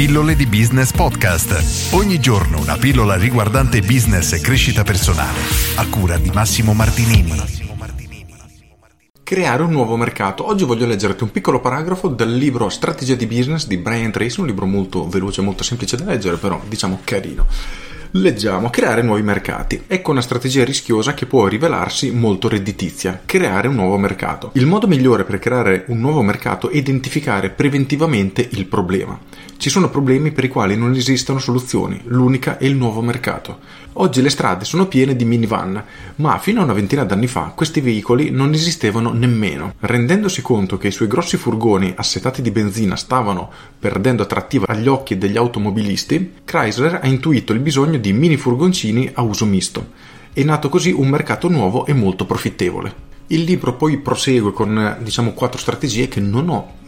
Pillole di Business Podcast. Ogni giorno una pillola riguardante business e crescita personale. A cura di Massimo Martinini. Creare un nuovo mercato. Oggi voglio leggerti un piccolo paragrafo del libro Strategia di Business di Brian Tracy, un libro molto veloce, molto semplice da leggere, però diciamo carino. Leggiamo creare nuovi mercati. Ecco una strategia rischiosa che può rivelarsi molto redditizia. Creare un nuovo mercato. Il modo migliore per creare un nuovo mercato è identificare preventivamente il problema. Ci sono problemi per i quali non esistono soluzioni, l'unica è il nuovo mercato. Oggi le strade sono piene di minivan, ma fino a una ventina d'anni fa questi veicoli non esistevano nemmeno. Rendendosi conto che i suoi grossi furgoni assetati di benzina stavano perdendo attrattiva agli occhi degli automobilisti, Chrysler ha intuito il bisogno di mini furgoncini a uso misto. È nato così un mercato nuovo e molto profittevole. Il libro poi prosegue con diciamo quattro strategie che non ho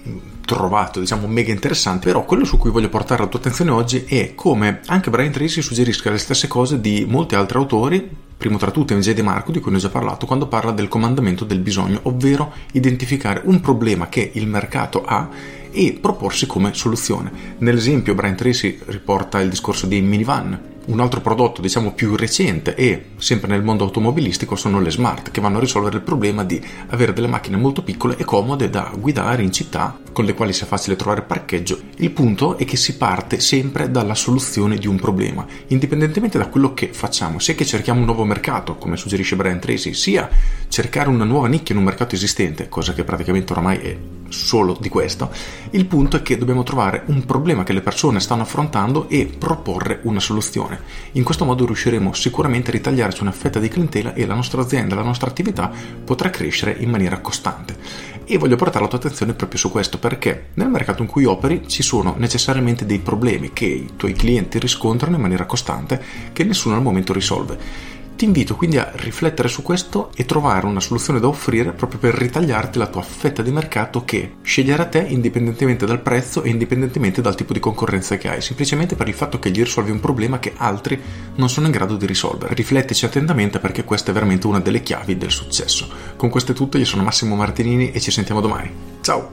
trovato diciamo mega interessanti però quello su cui voglio portare la tua attenzione oggi è come anche Brian Tracy suggerisca le stesse cose di molti altri autori primo tra tutti MJ De Marco di cui ne ho già parlato quando parla del comandamento del bisogno ovvero identificare un problema che il mercato ha e proporsi come soluzione nell'esempio Brian Tracy riporta il discorso dei minivan un altro prodotto, diciamo, più recente e sempre nel mondo automobilistico sono le smart, che vanno a risolvere il problema di avere delle macchine molto piccole e comode da guidare in città, con le quali sia facile trovare parcheggio. Il punto è che si parte sempre dalla soluzione di un problema, indipendentemente da quello che facciamo, sia che cerchiamo un nuovo mercato, come suggerisce Brian Tracy, sia cercare una nuova nicchia in un mercato esistente, cosa che praticamente oramai è solo di questo. Il punto è che dobbiamo trovare un problema che le persone stanno affrontando e proporre una soluzione. In questo modo riusciremo sicuramente a ritagliarci una fetta di clientela e la nostra azienda, la nostra attività potrà crescere in maniera costante. E voglio portare la tua attenzione proprio su questo perché nel mercato in cui operi ci sono necessariamente dei problemi che i tuoi clienti riscontrano in maniera costante che nessuno al momento risolve. Ti invito quindi a riflettere su questo e trovare una soluzione da offrire proprio per ritagliarti la tua fetta di mercato che sceglierà te indipendentemente dal prezzo e indipendentemente dal tipo di concorrenza che hai, semplicemente per il fatto che gli risolvi un problema che altri non sono in grado di risolvere. Riflettici attentamente perché questa è veramente una delle chiavi del successo. Con questo è tutto, io sono Massimo Martinini e ci sentiamo domani. Ciao!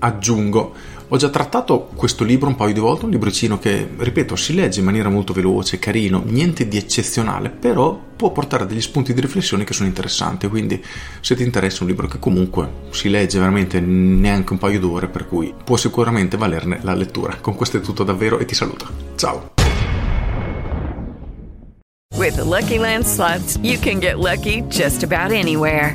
Aggiungo ho già trattato questo libro un paio di volte, un libricino che, ripeto, si legge in maniera molto veloce, carino, niente di eccezionale, però può portare degli spunti di riflessione che sono interessanti, quindi se ti interessa un libro che comunque si legge veramente neanche un paio d'ore, per cui può sicuramente valerne la lettura. Con questo è tutto davvero e ti saluto. Ciao! With the Lucky Land slots, you can get lucky just about anywhere.